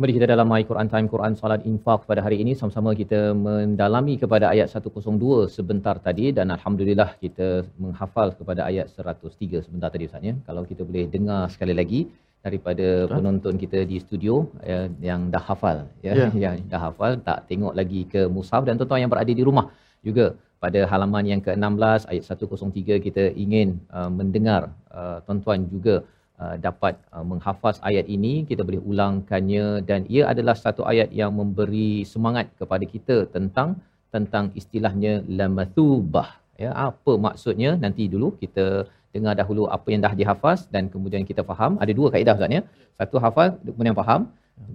Kembali kita dalam My Quran Time Quran Salat Infak pada hari ini sama-sama kita mendalami kepada ayat 102 sebentar tadi dan alhamdulillah kita menghafal kepada ayat 103 sebentar tadi Ustaz ya. Kalau kita boleh dengar sekali lagi daripada Betul. penonton kita di studio ya, yang dah hafal ya, Ya. yang dah hafal tak tengok lagi ke mushaf dan tuan-tuan yang berada di rumah juga pada halaman yang ke-16 ayat 103 kita ingin uh, mendengar uh, tuan-tuan juga uh, dapat uh, menghafaz ayat ini kita boleh ulangkannya dan ia adalah satu ayat yang memberi semangat kepada kita tentang tentang istilahnya lamathubah ya. Apa maksudnya? Nanti dulu kita dengar dahulu apa yang dah dihafaz dan kemudian kita faham. Ada dua kaedah Ustaz ya. Satu hafal kemudian faham.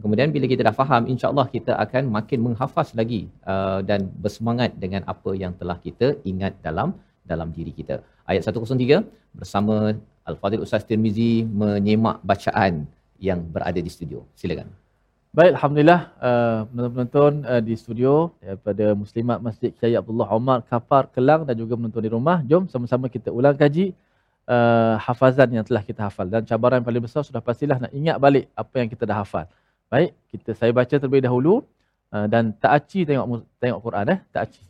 Kemudian bila kita dah faham, insya-Allah kita akan makin menghafaz lagi uh, dan bersemangat dengan apa yang telah kita ingat dalam dalam diri kita. Ayat 103 bersama Al-Fadhil Ustaz Tirmizi menyemak bacaan yang berada di studio. Silakan. Baik, Alhamdulillah eh, uh, menonton uh, eh, di studio daripada Muslimat Masjid Syed Abdullah Omar Kafar Kelang dan juga menonton di rumah. Jom sama-sama kita ulang kaji uh, hafazan yang telah kita hafal. Dan cabaran yang paling besar sudah pastilah nak ingat balik apa yang kita dah hafal. Baik, kita saya baca terlebih dahulu uh, dan tak aci tengok, tengok Quran. Eh? Tak aci.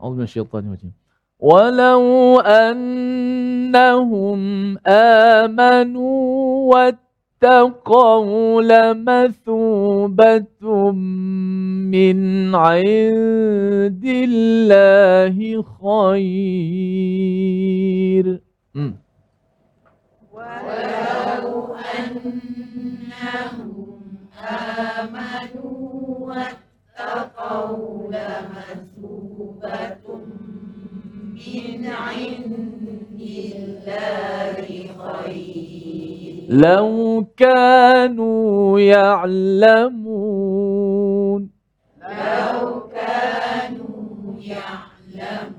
Alhamdulillah. ولو أنهم آمنوا واتقوا لمثوبة من عند الله خير. ولو أنهم آمنوا واتقوا لمثوبة من عند الله خير لو كانوا يعلمون لو كانوا يعلمون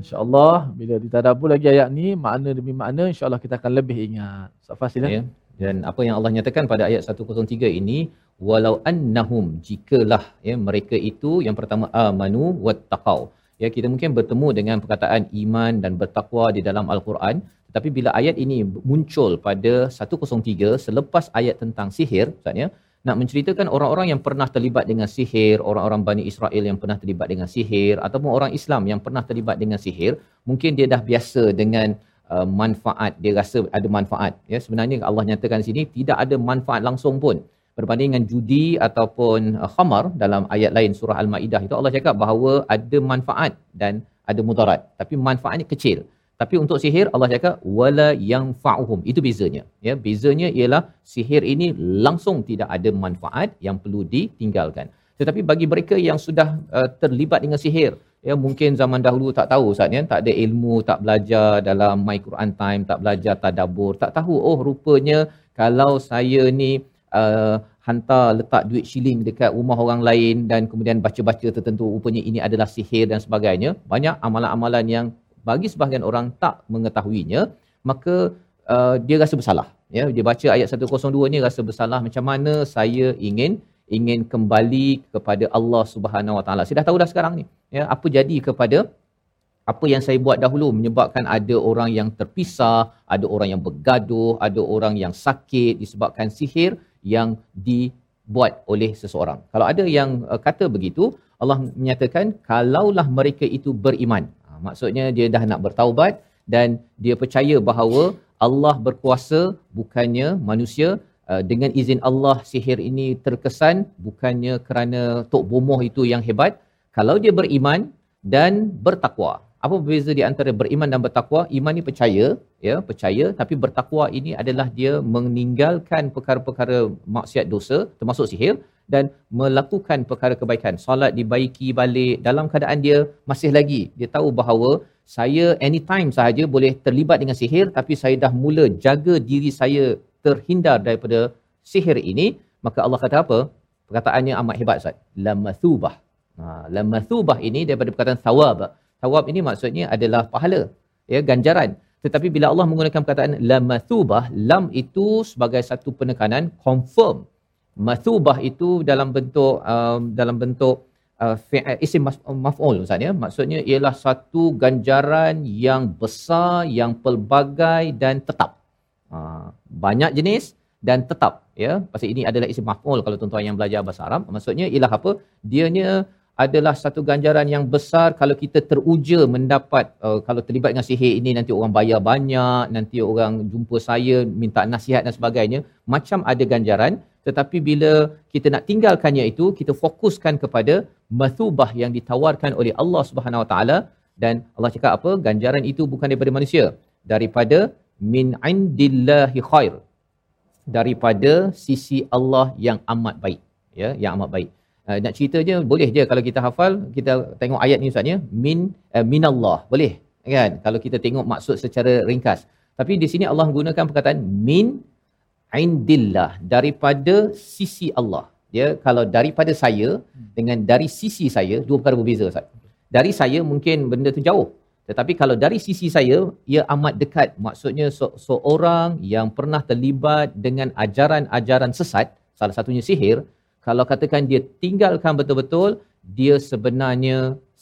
Masya Allah, bila ditadabur lagi ayat ni, makna demi makna, insya Allah kita akan lebih ingat. Ustaz Fas, sila. Ya. Dan apa yang Allah nyatakan pada ayat 103 ini, walau annahum jikalah ya mereka itu yang pertama amanu wattaqau. Ya kita mungkin bertemu dengan perkataan iman dan bertakwa di dalam al-Quran, tetapi bila ayat ini muncul pada 103 selepas ayat tentang sihir, Ustaz ya, nak menceritakan orang-orang yang pernah terlibat dengan sihir, orang-orang Bani Israel yang pernah terlibat dengan sihir ataupun orang Islam yang pernah terlibat dengan sihir, mungkin dia dah biasa dengan uh, manfaat, dia rasa ada manfaat. Ya, sebenarnya Allah nyatakan di sini tidak ada manfaat langsung pun. Berbanding dengan judi ataupun uh, khamar dalam ayat lain surah Al-Maidah itu Allah cakap bahawa ada manfaat dan ada mudarat, tapi manfaatnya kecil. Tapi untuk sihir Allah cakap wala yanfa'uhum. Itu bezanya. Ya, bezanya ialah sihir ini langsung tidak ada manfaat yang perlu ditinggalkan. Tetapi bagi mereka yang sudah uh, terlibat dengan sihir, ya mungkin zaman dahulu tak tahu Ustaz ya, tak ada ilmu, tak belajar dalam My Quran Time, tak belajar tadabbur, tak tahu oh rupanya kalau saya ni uh, hantar letak duit shilling dekat rumah orang lain dan kemudian baca-baca tertentu rupanya ini adalah sihir dan sebagainya. Banyak amalan-amalan yang bagi sebahagian orang tak mengetahuinya, maka uh, dia rasa bersalah. Ya, dia baca ayat 102 ni rasa bersalah macam mana saya ingin ingin kembali kepada Allah Subhanahu Wa Taala. Saya dah tahu dah sekarang ni. Ya, apa jadi kepada apa yang saya buat dahulu menyebabkan ada orang yang terpisah, ada orang yang bergaduh, ada orang yang sakit disebabkan sihir yang dibuat oleh seseorang. Kalau ada yang uh, kata begitu, Allah menyatakan kalaulah mereka itu beriman. Ha, maksudnya dia dah nak bertaubat dan dia percaya bahawa Allah berkuasa bukannya manusia uh, dengan izin Allah sihir ini terkesan bukannya kerana tok bomoh itu yang hebat. Kalau dia beriman dan bertakwa. Apa berbeza di antara beriman dan bertakwa? Iman ni percaya, ya, percaya tapi bertakwa ini adalah dia meninggalkan perkara-perkara maksiat dosa termasuk sihir dan melakukan perkara kebaikan. Solat dibaiki balik dalam keadaan dia masih lagi dia tahu bahawa saya anytime sahaja boleh terlibat dengan sihir tapi saya dah mula jaga diri saya terhindar daripada sihir ini, maka Allah kata apa? Perkataannya amat hebat Ustaz. Lamathubah. Ha, lamathubah ini daripada perkataan thawab. Thawab ini maksudnya adalah pahala, ya ganjaran. Tetapi bila Allah menggunakan perkataan lamathubah, lam itu sebagai satu penekanan confirm. Mathubah itu dalam bentuk um, dalam bentuk uh, isim maf'ul Ustaz ya. Maksudnya ialah satu ganjaran yang besar, yang pelbagai dan tetap. Uh, banyak jenis dan tetap ya. Pasal ini adalah isim maf'ul kalau tuan-tuan yang belajar bahasa Arab. Maksudnya ialah apa? Dianya adalah satu ganjaran yang besar kalau kita teruja mendapat uh, kalau terlibat dengan sihir ini nanti orang bayar banyak nanti orang jumpa saya minta nasihat dan sebagainya. Macam ada ganjaran tetapi bila kita nak tinggalkannya itu kita fokuskan kepada mathubah yang ditawarkan oleh Allah Subhanahu Wa Taala. Dan Allah cakap apa? Ganjaran itu bukan daripada manusia. Daripada min indillahi khair. Daripada sisi Allah yang amat baik. Ya yang amat baik uh, nak cerita je boleh je kalau kita hafal kita tengok ayat ni ustaz ya. Min uh, minallah boleh kan? Kalau kita tengok maksud secara ringkas. Tapi di sini Allah menggunakan perkataan min indillah daripada sisi Allah. Ya kalau daripada saya dengan dari sisi saya dua perkara berbeza ustaz. Dari saya mungkin benda tu jauh. Tetapi kalau dari sisi saya ia amat dekat. Maksudnya se- seorang yang pernah terlibat dengan ajaran-ajaran sesat salah satunya sihir kalau katakan dia tinggalkan betul-betul dia sebenarnya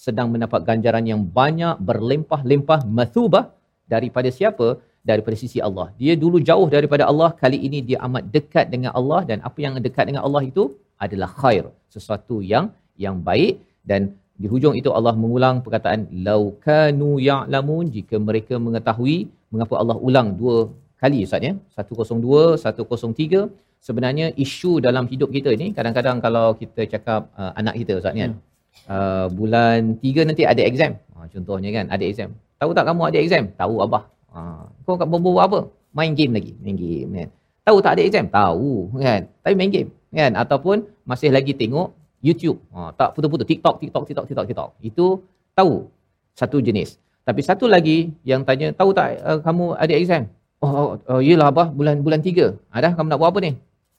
sedang mendapat ganjaran yang banyak berlimpah-limpah mathubah daripada siapa? Daripada sisi Allah. Dia dulu jauh daripada Allah kali ini dia amat dekat dengan Allah dan apa yang dekat dengan Allah itu adalah khair sesuatu yang yang baik. Dan di hujung itu Allah mengulang perkataan laukanu ya'lamun jika mereka mengetahui mengapa Allah ulang dua kali ustaz ya? 102 103 sebenarnya isu dalam hidup kita ni kadang-kadang kalau kita cakap uh, anak kita ustaz kan uh, bulan 3 nanti ada exam. Uh, contohnya kan ada exam. Tahu tak kamu ada exam? Tahu abah. Uh, kau kat buat apa? Main game lagi. Main game kan. Tahu tak ada exam? Tahu kan. Tapi main game kan. Ataupun masih lagi tengok YouTube. Uh, tak putus-putus. TikTok TikTok TikTok TikTok TikTok. Itu tahu satu jenis. Tapi satu lagi yang tanya tahu tak uh, kamu ada exam? Oh, oh, oh yelah abah. Bulan bulan tiga. Ada kamu nak buat apa ni?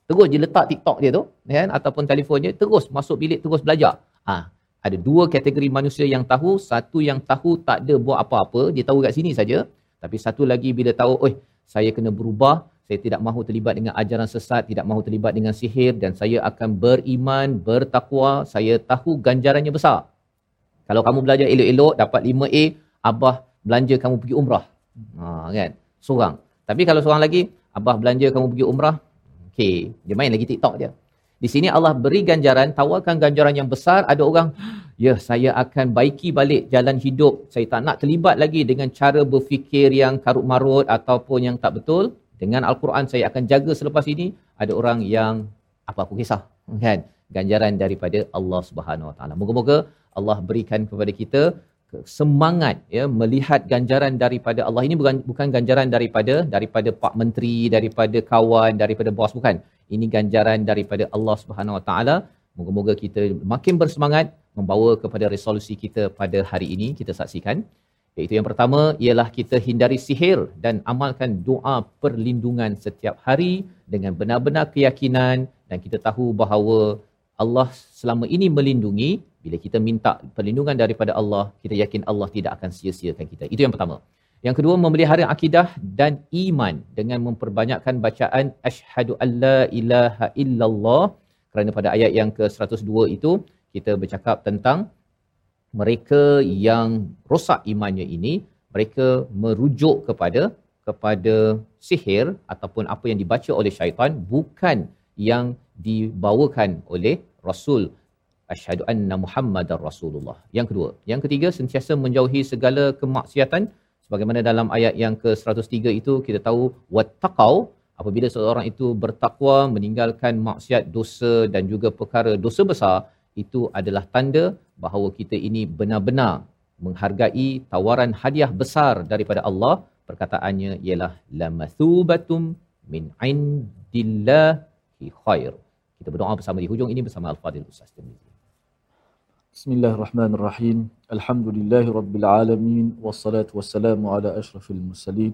Terus je letak TikTok dia tu, kan? Ataupun telefonnya terus masuk bilik terus belajar. Ha, ada dua kategori manusia yang tahu, satu yang tahu tak ada buat apa-apa, dia tahu kat sini saja. Tapi satu lagi bila tahu, oi, saya kena berubah, saya tidak mahu terlibat dengan ajaran sesat, tidak mahu terlibat dengan sihir dan saya akan beriman, bertakwa, saya tahu ganjarannya besar. Kalau kamu belajar elok-elok dapat 5A, abah belanja kamu pergi umrah. Ha, kan? Seorang. Tapi kalau seorang lagi, abah belanja kamu pergi umrah, okey, dia main lagi TikTok dia. Di sini Allah beri ganjaran, tawarkan ganjaran yang besar, ada orang, ya saya akan baiki balik jalan hidup, saya tak nak terlibat lagi dengan cara berfikir yang karut marut ataupun yang tak betul. Dengan Al-Quran saya akan jaga selepas ini, ada orang yang apa aku kisah, kan? Ganjaran daripada Allah Subhanahu Wa Taala. Moga-moga Allah berikan kepada kita semangat ya melihat ganjaran daripada Allah. Ini bukan bukan ganjaran daripada daripada pak menteri daripada kawan daripada bos bukan. Ini ganjaran daripada Allah Subhanahu Wa Taala. Moga-moga kita makin bersemangat membawa kepada resolusi kita pada hari ini kita saksikan. Iaitu yang pertama ialah kita hindari sihir dan amalkan doa perlindungan setiap hari dengan benar-benar keyakinan dan kita tahu bahawa Allah selama ini melindungi. Bila kita minta perlindungan daripada Allah kita yakin Allah tidak akan sia-siakan kita. Itu yang pertama. Yang kedua memelihara akidah dan iman dengan memperbanyakkan bacaan asyhadu alla ilaha illallah kerana pada ayat yang ke-102 itu kita bercakap tentang mereka yang rosak imannya ini mereka merujuk kepada kepada sihir ataupun apa yang dibaca oleh syaitan bukan yang dibawakan oleh rasul. Asyhadu anna muhammadar rasulullah. Yang kedua. Yang ketiga sentiasa menjauhi segala kemaksiatan. Sebagaimana dalam ayat yang ke-103 itu kita tahu wattaqau apabila seorang itu bertakwa meninggalkan maksiat dosa dan juga perkara dosa besar itu adalah tanda bahawa kita ini benar-benar menghargai tawaran hadiah besar daripada Allah. Perkataannya ialah lamathubatum min indillahi khair kita berdoa bersama di hujung ini bersama Al-Fadhil Ustaz Tirmizi Bismillahirrahmanirrahim. Alhamdulillahi Rabbil Alamin. Wassalatu wassalamu ala ashrafil mursalin.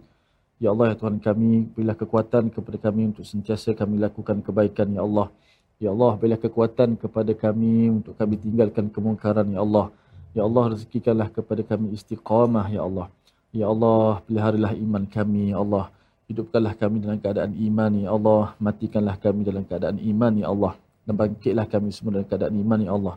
Ya Allah, ya Tuhan kami, berilah kekuatan kepada kami untuk sentiasa kami lakukan kebaikan, Ya Allah. Ya Allah, berilah kekuatan kepada kami untuk kami tinggalkan kemungkaran, Ya Allah. Ya Allah rezekikanlah kepada kami istiqamah ya Allah. Ya Allah peliharalah iman kami ya Allah. Hidupkanlah kami dalam keadaan iman ya Allah. Matikanlah kami dalam keadaan iman ya Allah. Dan bangkitlah kami semua dalam keadaan iman ya Allah.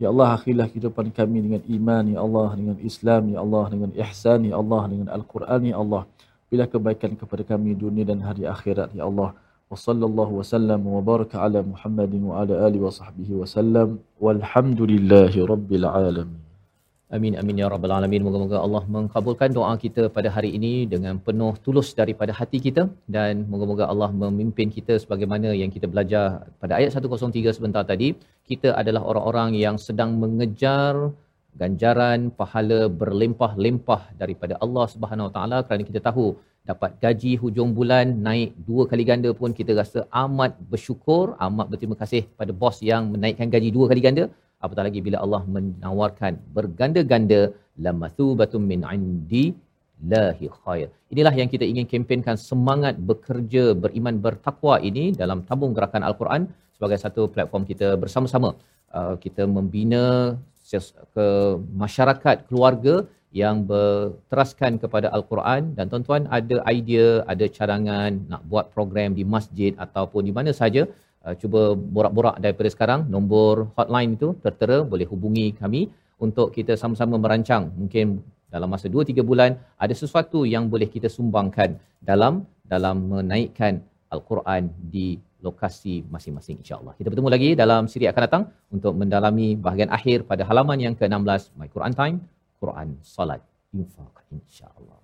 Ya Allah akhirlah kehidupan kami dengan iman ya Allah, dengan Islam ya Allah, dengan ihsan ya Allah, dengan Al-Quran ya Allah. Bila kebaikan kepada kami dunia dan hari akhirat ya Allah. Wa sallallahu wa sallam wa baraka ala Muhammadin wa ala alihi wa sahbihi wa sallam. Walhamdulillahi rabbil alamin. Amin amin ya rabbal alamin. Moga-moga Allah mengkabulkan doa kita pada hari ini dengan penuh tulus daripada hati kita dan moga-moga Allah memimpin kita sebagaimana yang kita belajar pada ayat 103 sebentar tadi. Kita adalah orang-orang yang sedang mengejar ganjaran pahala berlimpah-limpah daripada Allah Subhanahu Wa Taala kerana kita tahu dapat gaji hujung bulan naik dua kali ganda pun kita rasa amat bersyukur, amat berterima kasih pada bos yang menaikkan gaji dua kali ganda apatah lagi bila Allah menawarkan berganda-ganda lamathubatun min indi lahi khair. Inilah yang kita ingin kempenkan semangat bekerja beriman bertakwa ini dalam tabung gerakan Al-Quran sebagai satu platform kita bersama-sama. Uh, kita membina ke masyarakat keluarga yang berteraskan kepada Al-Quran dan tuan-tuan ada idea, ada cadangan nak buat program di masjid ataupun di mana saja uh, cuba borak-borak daripada sekarang nombor hotline itu tertera boleh hubungi kami untuk kita sama-sama merancang mungkin dalam masa 2 3 bulan ada sesuatu yang boleh kita sumbangkan dalam dalam menaikkan al-Quran di lokasi masing-masing insya-Allah. Kita bertemu lagi dalam siri akan datang untuk mendalami bahagian akhir pada halaman yang ke-16 My Quran Time, Quran Salat Infaq insya-Allah.